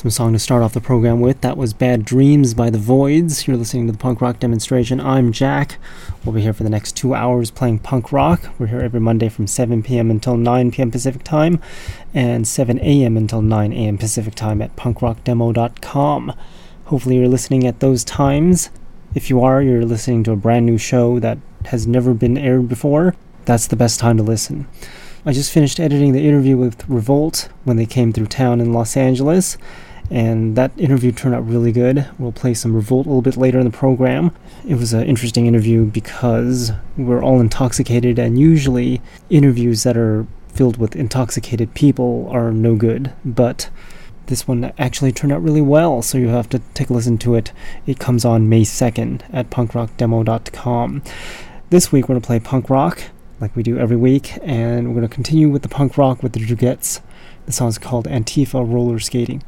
awesome song to start off the program with. That was Bad Dreams by The Voids. You're listening to the punk rock demonstration. I'm Jack. We'll be here for the next two hours playing punk rock. We're here every Monday from 7 p.m. until 9 p.m. Pacific time and 7 a.m. until 9 a.m. Pacific time at punkrockdemo.com. Hopefully, you're listening at those times. If you are, you're listening to a brand new show that has never been aired before. That's the best time to listen. I just finished editing the interview with Revolt when they came through town in Los Angeles, and that interview turned out really good. We'll play some Revolt a little bit later in the program. It was an interesting interview because we're all intoxicated, and usually interviews that are filled with intoxicated people are no good, but this one actually turned out really well, so you have to take a listen to it. It comes on May 2nd at punkrockdemo.com. This week we're going to play punk rock, like we do every week, and we're going to continue with the punk rock with the Drugettes. The song's called Antifa Roller Skating.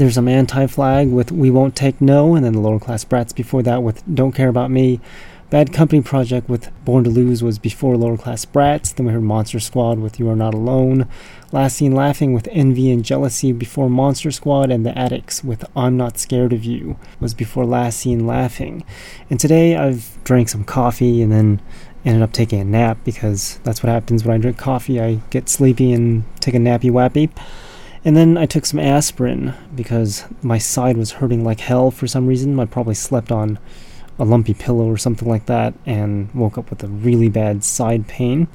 There's some Anti Flag with We Won't Take No, and then the Lower Class Brats before that with Don't Care About Me. Bad Company Project with Born to Lose was before Lower Class Brats. Then we heard Monster Squad with You Are Not Alone. Last Seen Laughing with Envy and Jealousy before Monster Squad. And The Addicts with I'm Not Scared of You was before Last Seen Laughing. And today I've drank some coffee and then ended up taking a nap because that's what happens when I drink coffee. I get sleepy and take a nappy wappy. And then I took some aspirin because my side was hurting like hell for some reason. I probably slept on a lumpy pillow or something like that and woke up with a really bad side pain.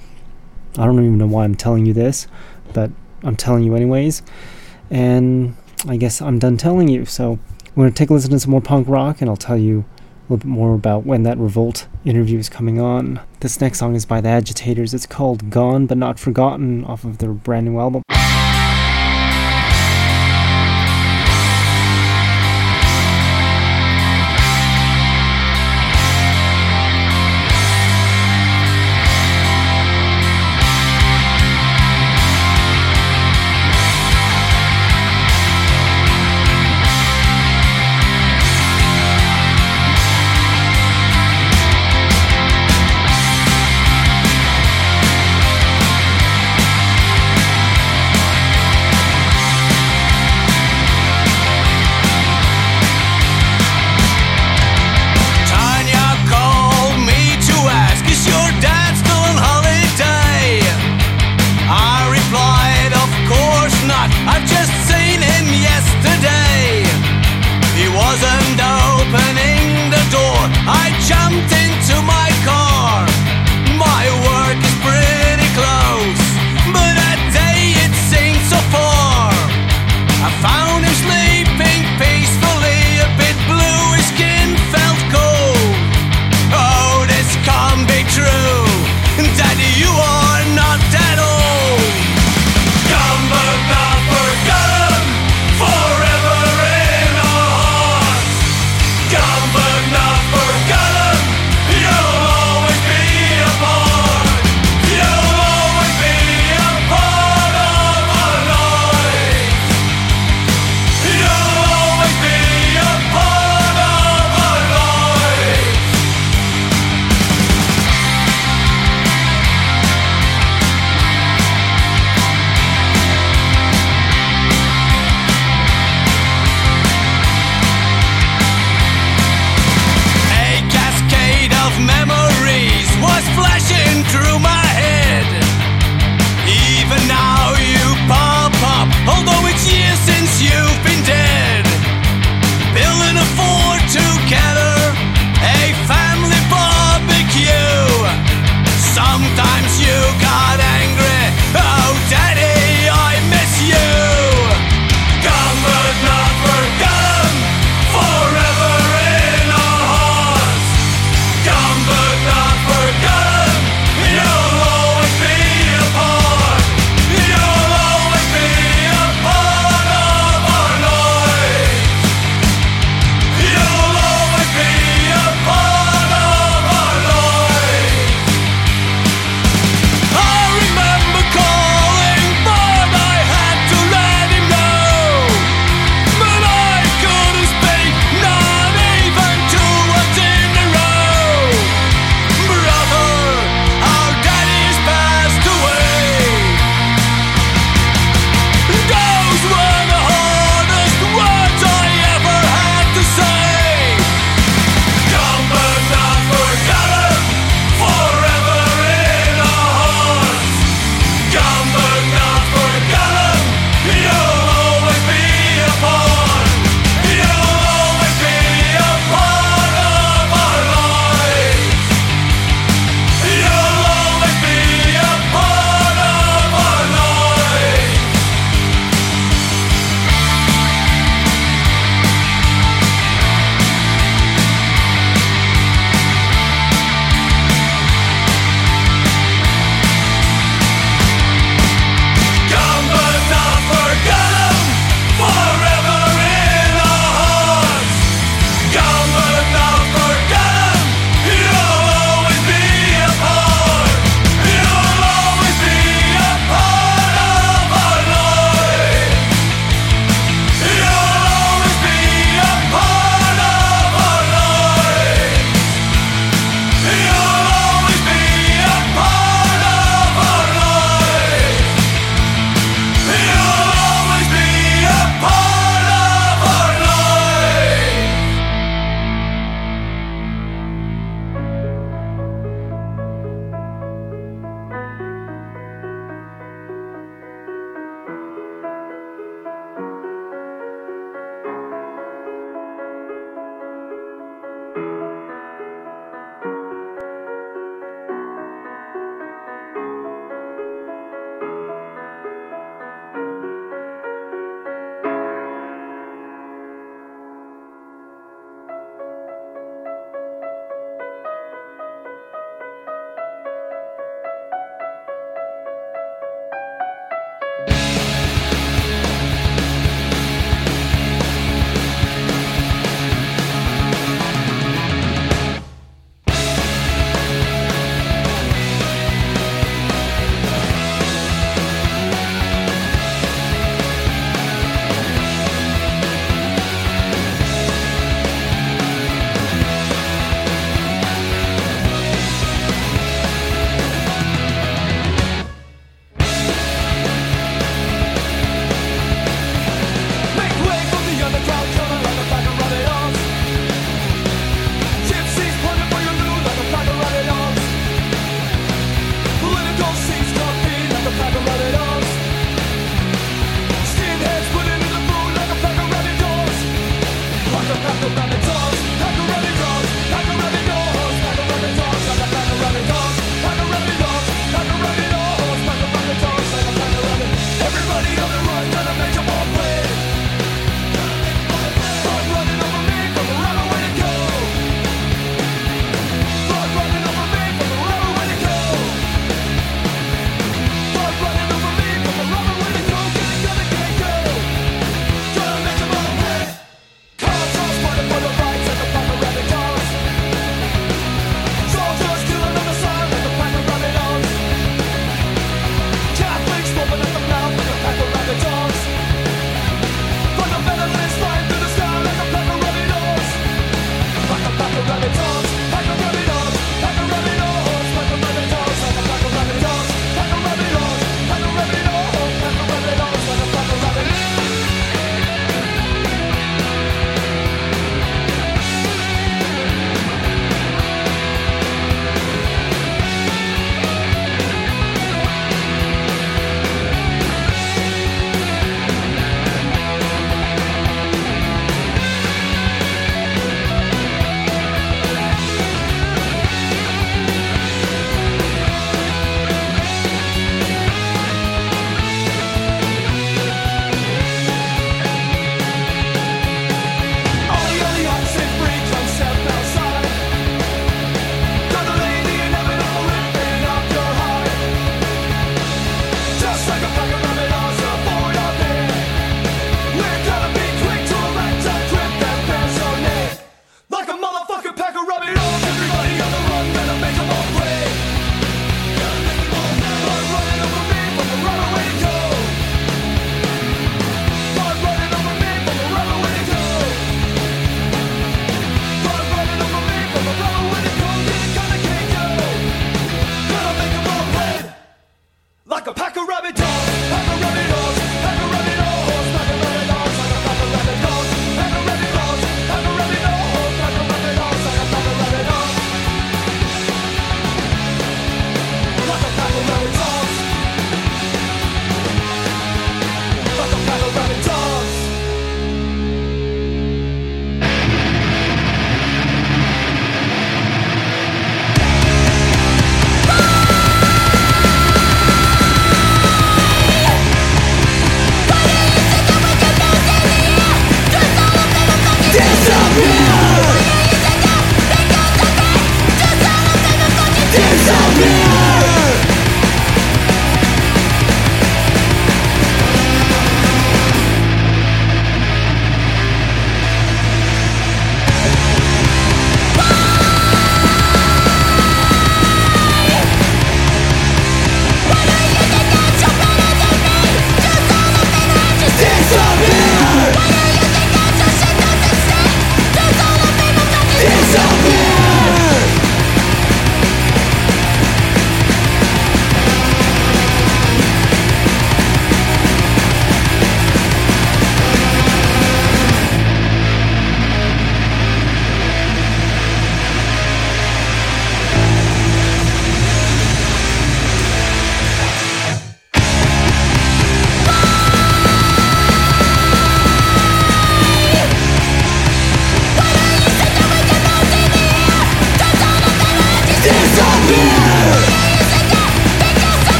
I don't even know why I'm telling you this, but I'm telling you anyways. And I guess I'm done telling you. So we're going to take a listen to some more punk rock and I'll tell you a little bit more about when that Revolt interview is coming on. This next song is by The Agitators. It's called Gone But Not Forgotten off of their brand new album.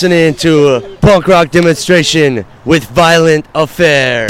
Listening to punk rock demonstration with Violent Affair.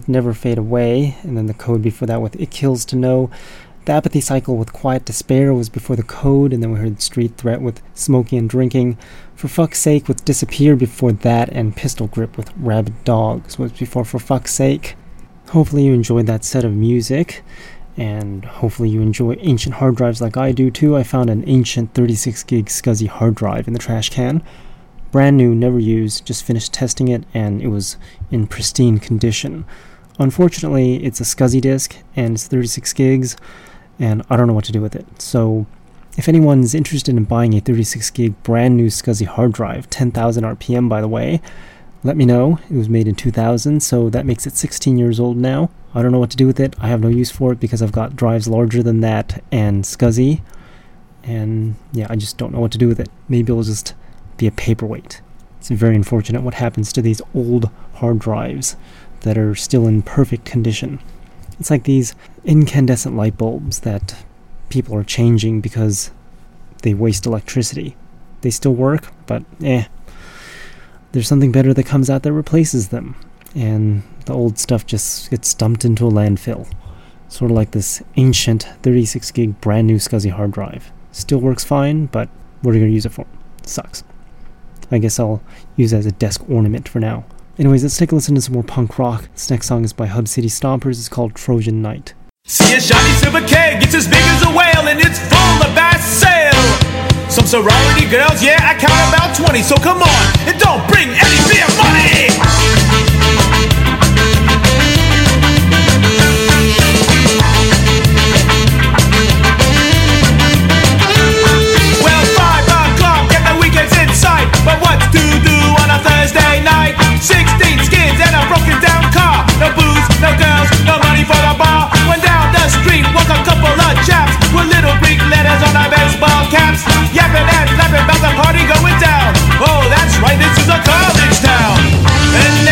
With Never Fade Away, and then the code before that with It Kills to Know. The apathy cycle with Quiet Despair was before the code, and then we heard Street Threat with Smoking and Drinking. For Fuck's Sake with Disappear before that, and Pistol Grip with Rabid Dogs was before For Fuck's Sake. Hopefully you enjoyed that set of music, and hopefully you enjoy ancient hard drives like I do too. I found an ancient 36 gig SCSI hard drive in the trash can brand new, never used, just finished testing it, and it was in pristine condition. Unfortunately, it's a SCSI disk and it's 36 gigs, and I don't know what to do with it. So, if anyone's interested in buying a 36 gig brand new SCSI hard drive, 10,000 RPM by the way, let me know. It was made in 2000, so that makes it 16 years old now. I don't know what to do with it. I have no use for it because I've got drives larger than that and SCSI. And yeah, I just don't know what to do with it. Maybe it'll just be a paperweight. It's very unfortunate what happens to these old hard drives that are still in perfect condition. It's like these incandescent light bulbs that people are changing because they waste electricity. They still work, but eh. There's something better that comes out that replaces them, and the old stuff just gets dumped into a landfill. Sort of like this ancient 36 gig brand new SCSI hard drive. Still works fine, but what are you going to use it for? Sucks. I guess I'll use it as a desk ornament for now. Anyways, let's take a listen to some more punk rock. This next song is by Hub City Stompers. It's called Trojan Knight. See a shiny silver keg, it's as big as a whale, and it's full of Bass ale. Some sorority girls, yeah, I count about 20, so come on, and don't bring any beer money! Well, five o'clock, get the weekends in sight, but what's to do on a Thursday night? no girls, nobody for the bar. Went down the street, walk a couple of chaps with little Greek letters on our baseball caps. Yapping and laughing about the party going down. Oh, that's right, this is a college town. And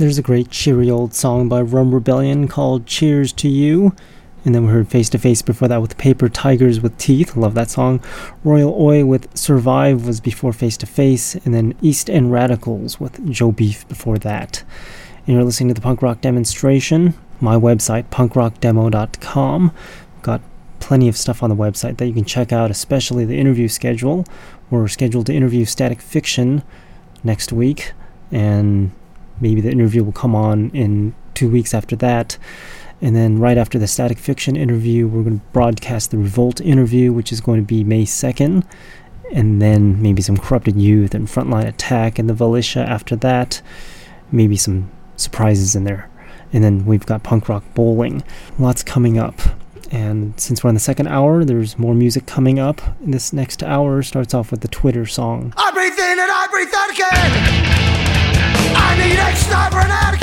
There's a great cheery old song by Rum Rebellion called Cheers to You. And then we heard Face to Face before that with Paper Tigers with Teeth. Love that song. Royal Oi with Survive was before Face to Face. And then East End Radicals with Joe Beef before that. And you're listening to the punk rock demonstration. My website, punkrockdemo.com. Got plenty of stuff on the website that you can check out, especially the interview schedule. We're scheduled to interview Static Fiction next week, and maybe the interview will come on in two weeks after that. And then right after the Static Fiction interview, we're going to broadcast the Revolt interview, which is going to be May 2nd. And then maybe some Corrupted Youth and Frontline Attack and the Volitia after that. Maybe some surprises in there. And then we've got Punk Rock Bowling. Lots coming up. And since we're on the second hour, there's more music coming up. This next hour starts off with the Twitter song. I breathe in and I breathe out again. I need a sniper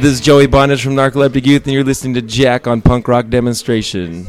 This is Joey Bondage from Narcoleptic Youth, and you're listening to Jack on Punk Rock Demonstration.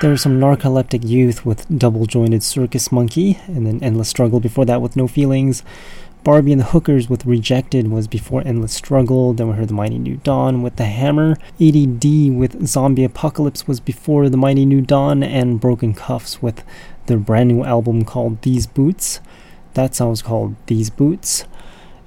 There was some narcoleptic youth with double jointed circus monkey, and then endless struggle before that with no feelings. Barbie and the Hookers with Rejected was before Endless Struggle. Then we heard the Mighty New Dawn with The Hammer. ADD with Zombie Apocalypse was before the Mighty New Dawn, and Broken Cuffs with their brand new album called These Boots. That song was called These Boots.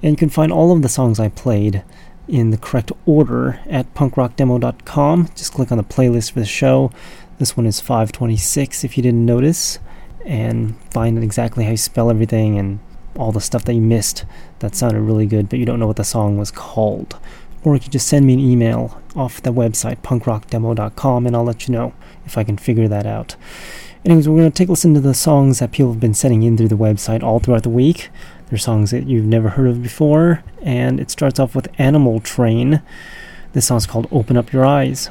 And you can find all of the songs I played in the correct order at punkrockdemo.com. Just click on the playlist for the show. This one is 526 if you didn't notice, and find exactly how you spell everything and all the stuff that you missed that sounded really good, but you don't know what the song was called. Or you can just send me an email off the website, punkrockdemo.com, and I'll let you know if I can figure that out. Anyways, we're going to take a listen to the songs that people have been sending in through the website all throughout the week. They're songs that you've never heard of before, and it starts off with Animal Train. This song's called Open Up Your Eyes.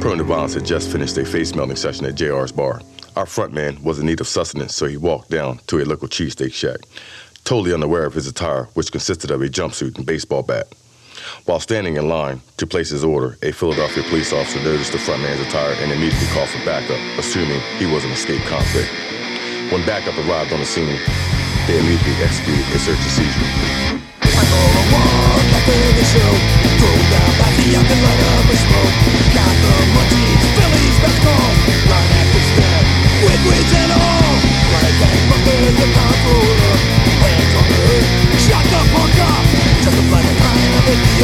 Permanent Violence had just finished a face melting session at JR's bar. Our front man was in need of sustenance, so he walked down to a local cheesesteak shack, totally unaware of his attire, which consisted of a jumpsuit and baseball bat. While standing in line to place his order, a Philadelphia police officer noticed the front man's attire and immediately called for backup, assuming he was an escaped convict. When backup arrived on the scene, they immediately executed a search and seizure. Through the body the light of a smoke Got the motif, Philly's back home Right at step, with wits and all Right back from the pound Hands on the of it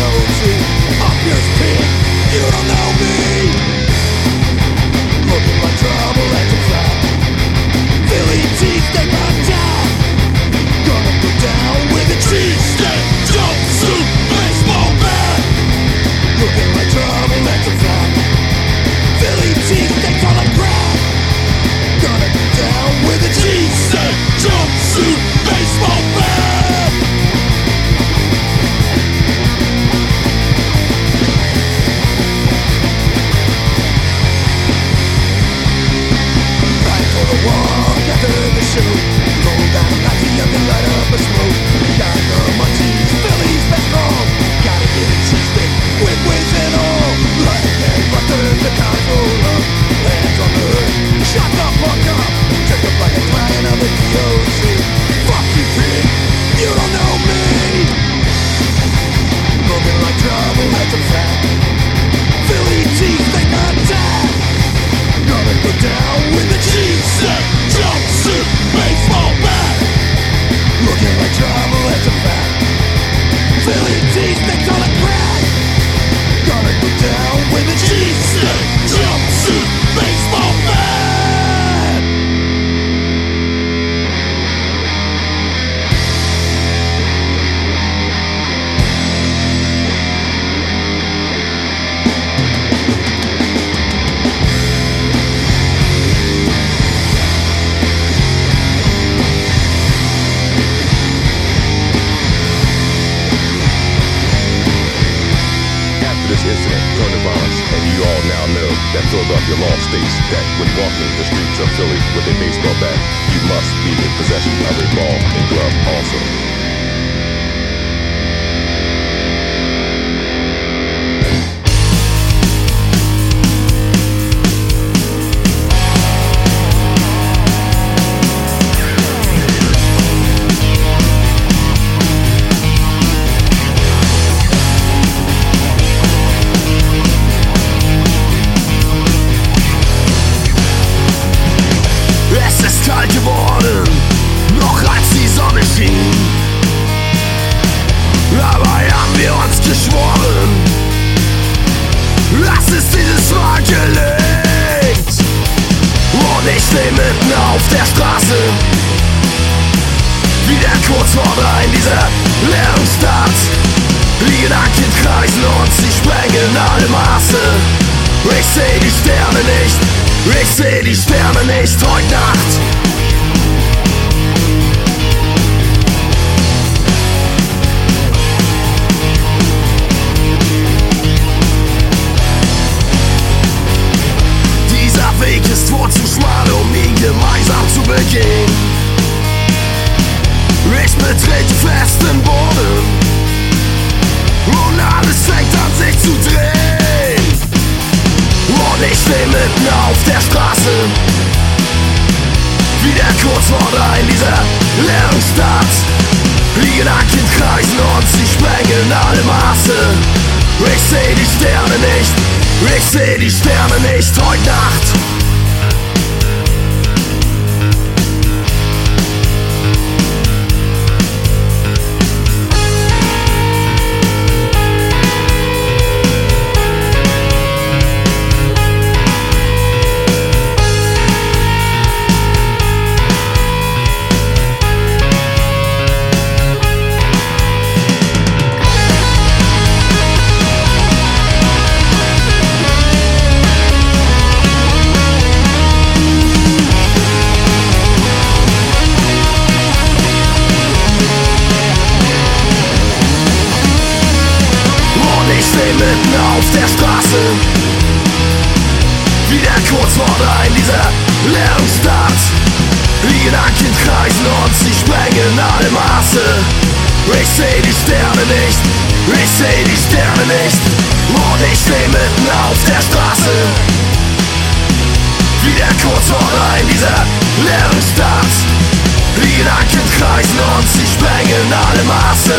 alle Maße.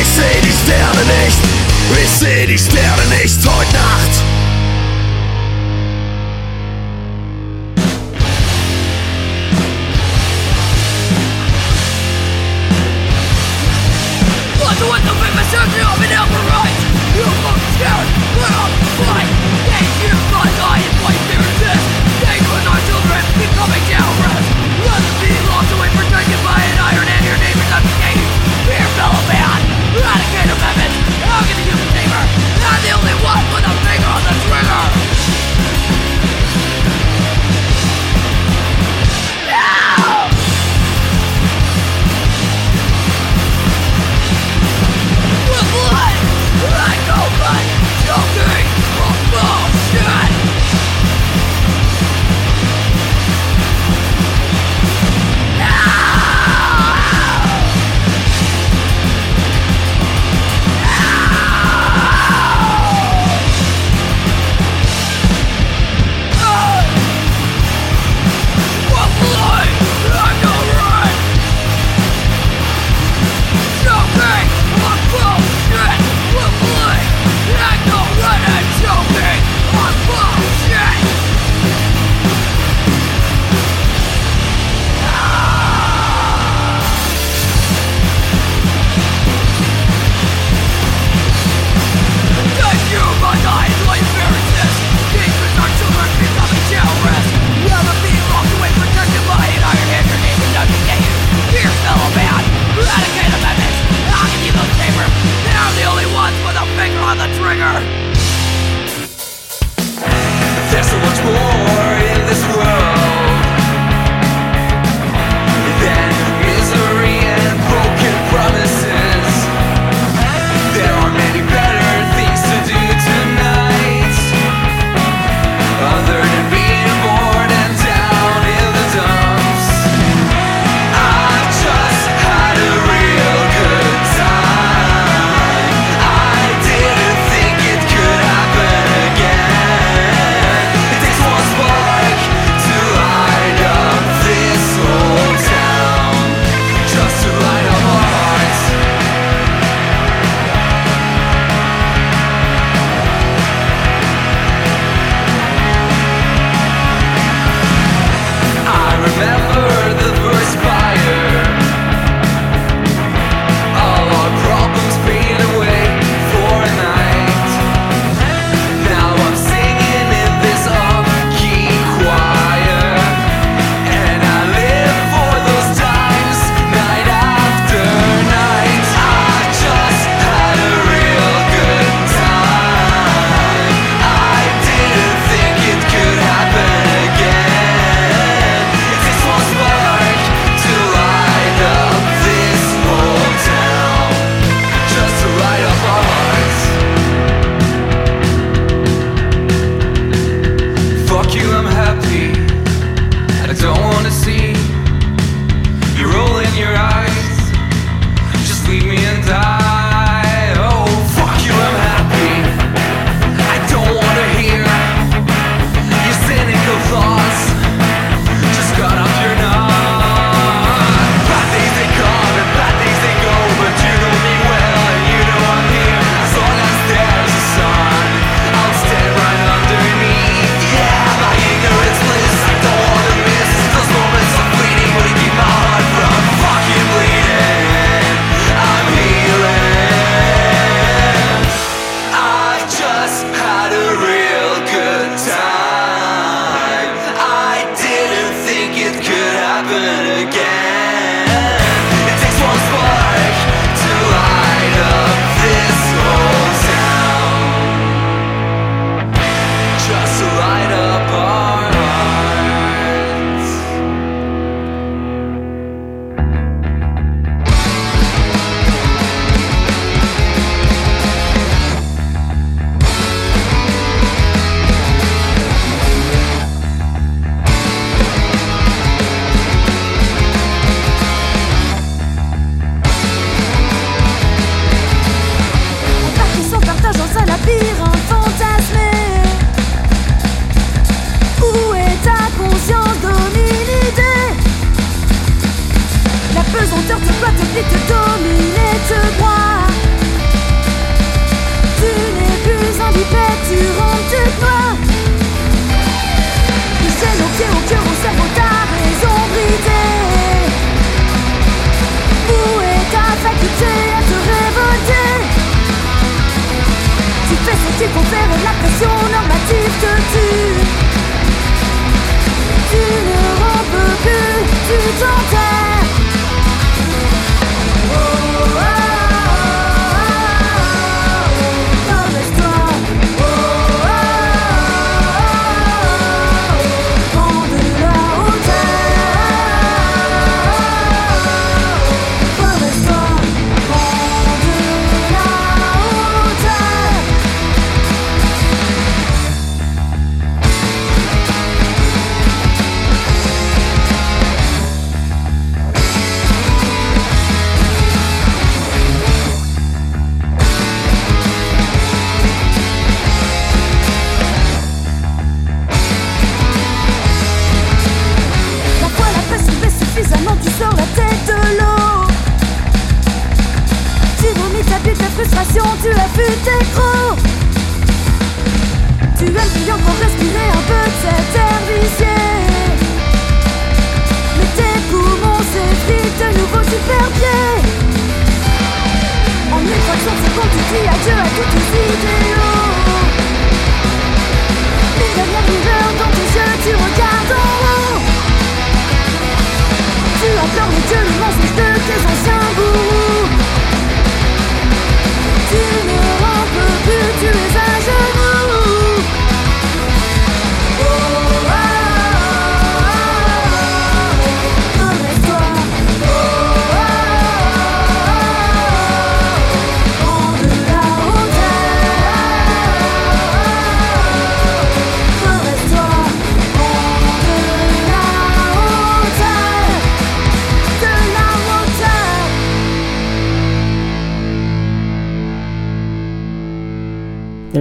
Ich seh die Sterne nicht, ich seh die Sterne nicht heute.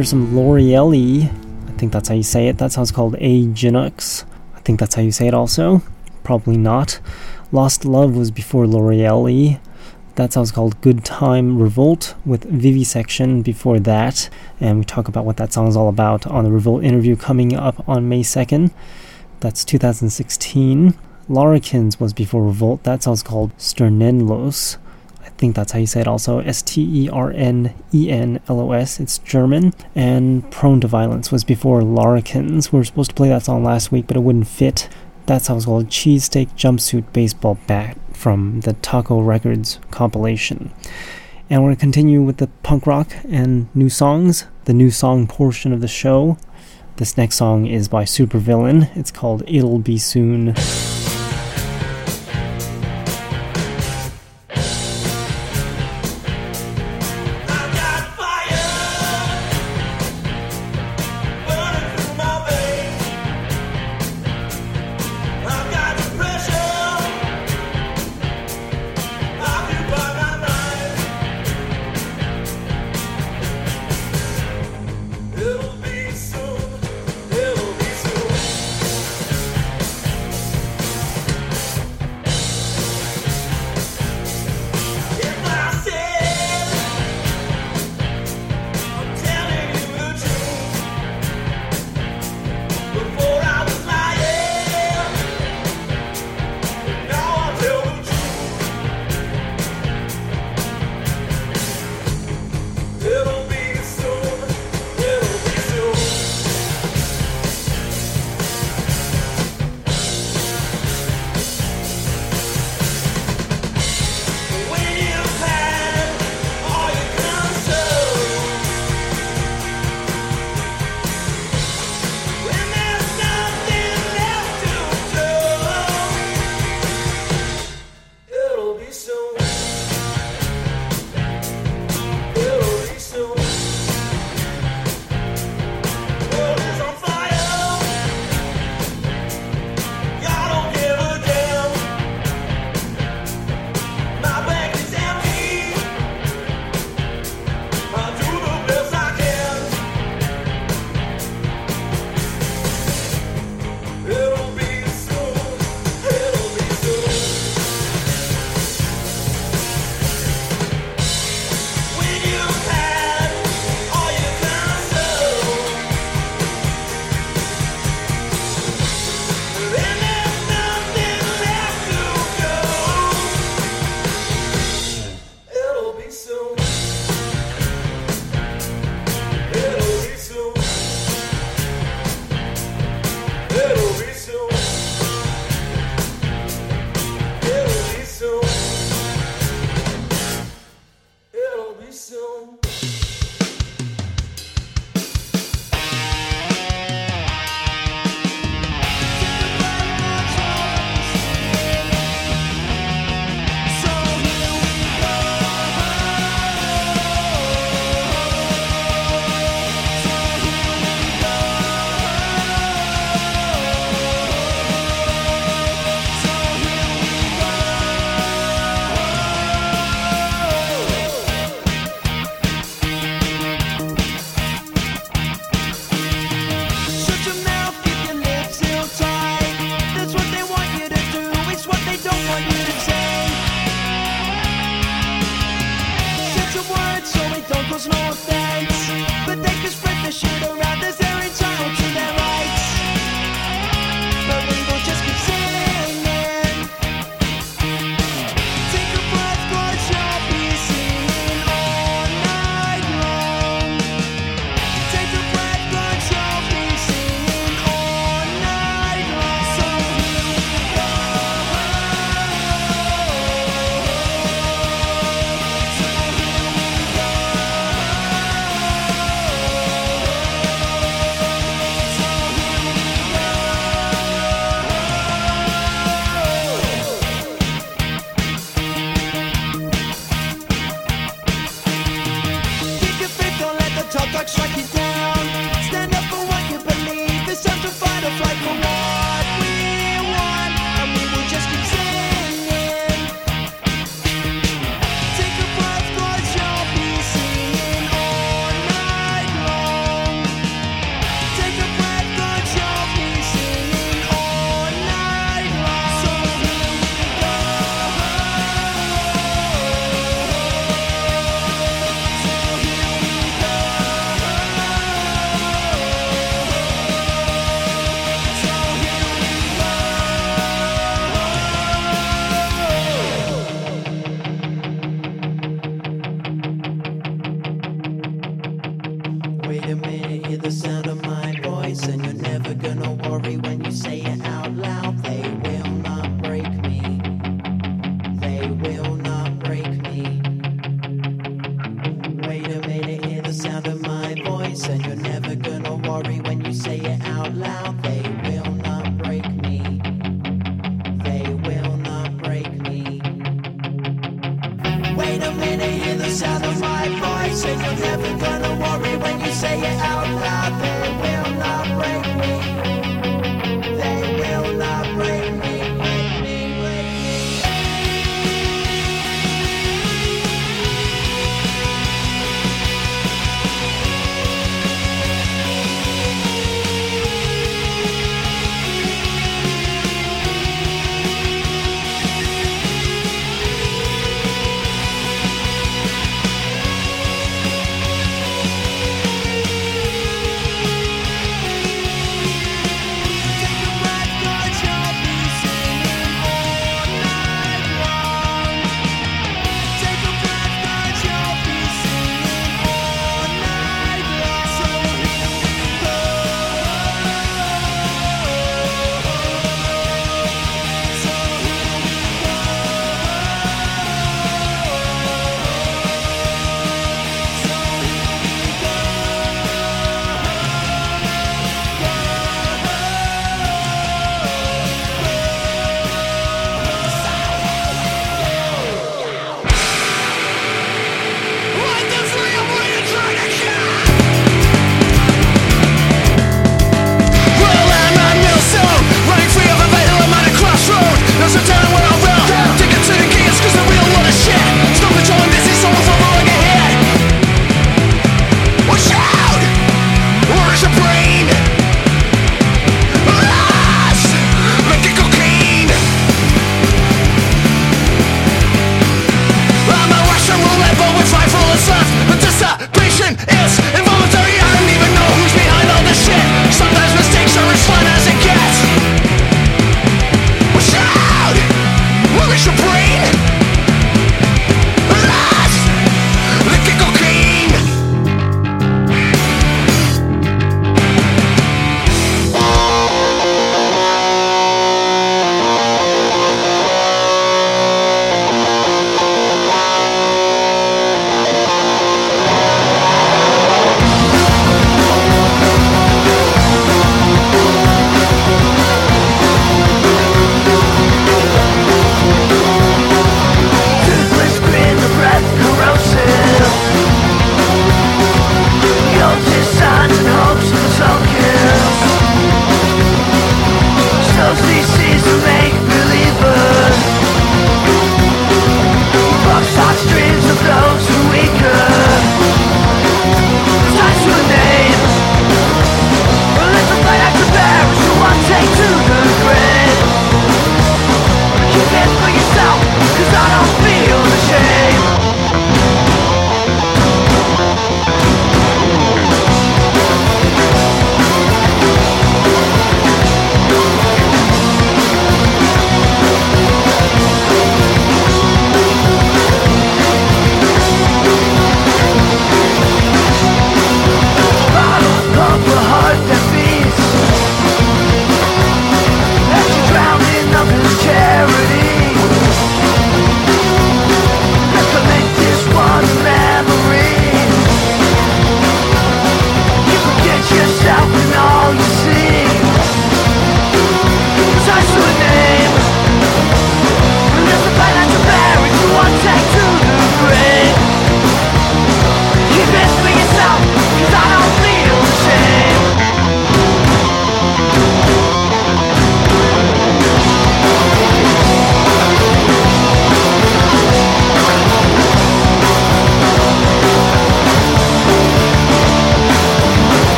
There's some L'Oreelli. I think that's how you say it. That sounds called A Ginux. I think that's how you say it also. Probably not. Lost Love was before L'Oreelli. That sounds called Good Time Revolt with Vivisection before that. And we talk about what that song is all about on the Revolt interview coming up on May 2nd. That's 2016. Larikins was before Revolt. That song's called Sternenlos. I think that's how you say it also. S T E R N E N L O S. It's German. And Prone to Violence was before Larikins. We were supposed to play that song last week, but it wouldn't fit. That song's called Cheesesteak Jumpsuit Baseball Bat from the Taco Records compilation. And we're going to continue with the punk rock and new songs, the new song portion of the show. This next song is by Supervillain. It's called it'll be soon.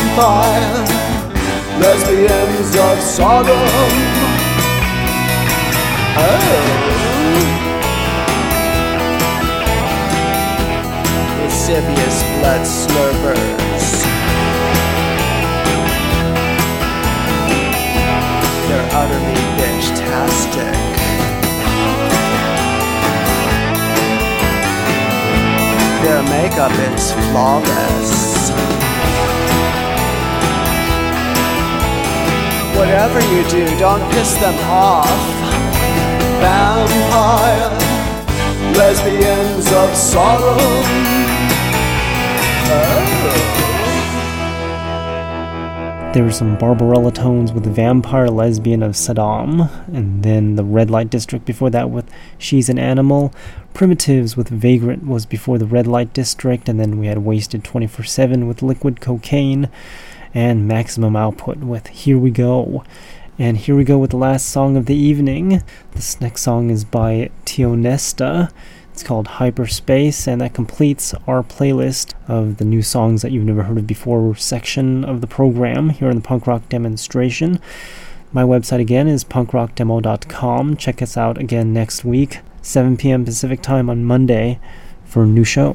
Vampire lesbians of Sodom. Oh. Lascivious blood slurpers. They're utterly bitch-tastic. Their makeup is flawless. Whatever you do, don't piss them off. Vampire, lesbians of Sodom. Oh. There were some Barbarella tones with Vampire Lesbian of Sodom, and then the Red Light District before that with She's an Animal. Primitives with Vagrant was before the Red Light District, and then we had Wasted 24 7 with Liquid Cocaine, and Maximum Output with Here We Go. And here we go with the last song of the evening. This next song is by Tionesta. It's called Hyperspace, and that completes our playlist of the new songs that you've never heard of before section of the program here in the punk rock demonstration. My website again is punkrockdemo.com. Check us out again next week, 7 p.m. Pacific time on Monday for a new show.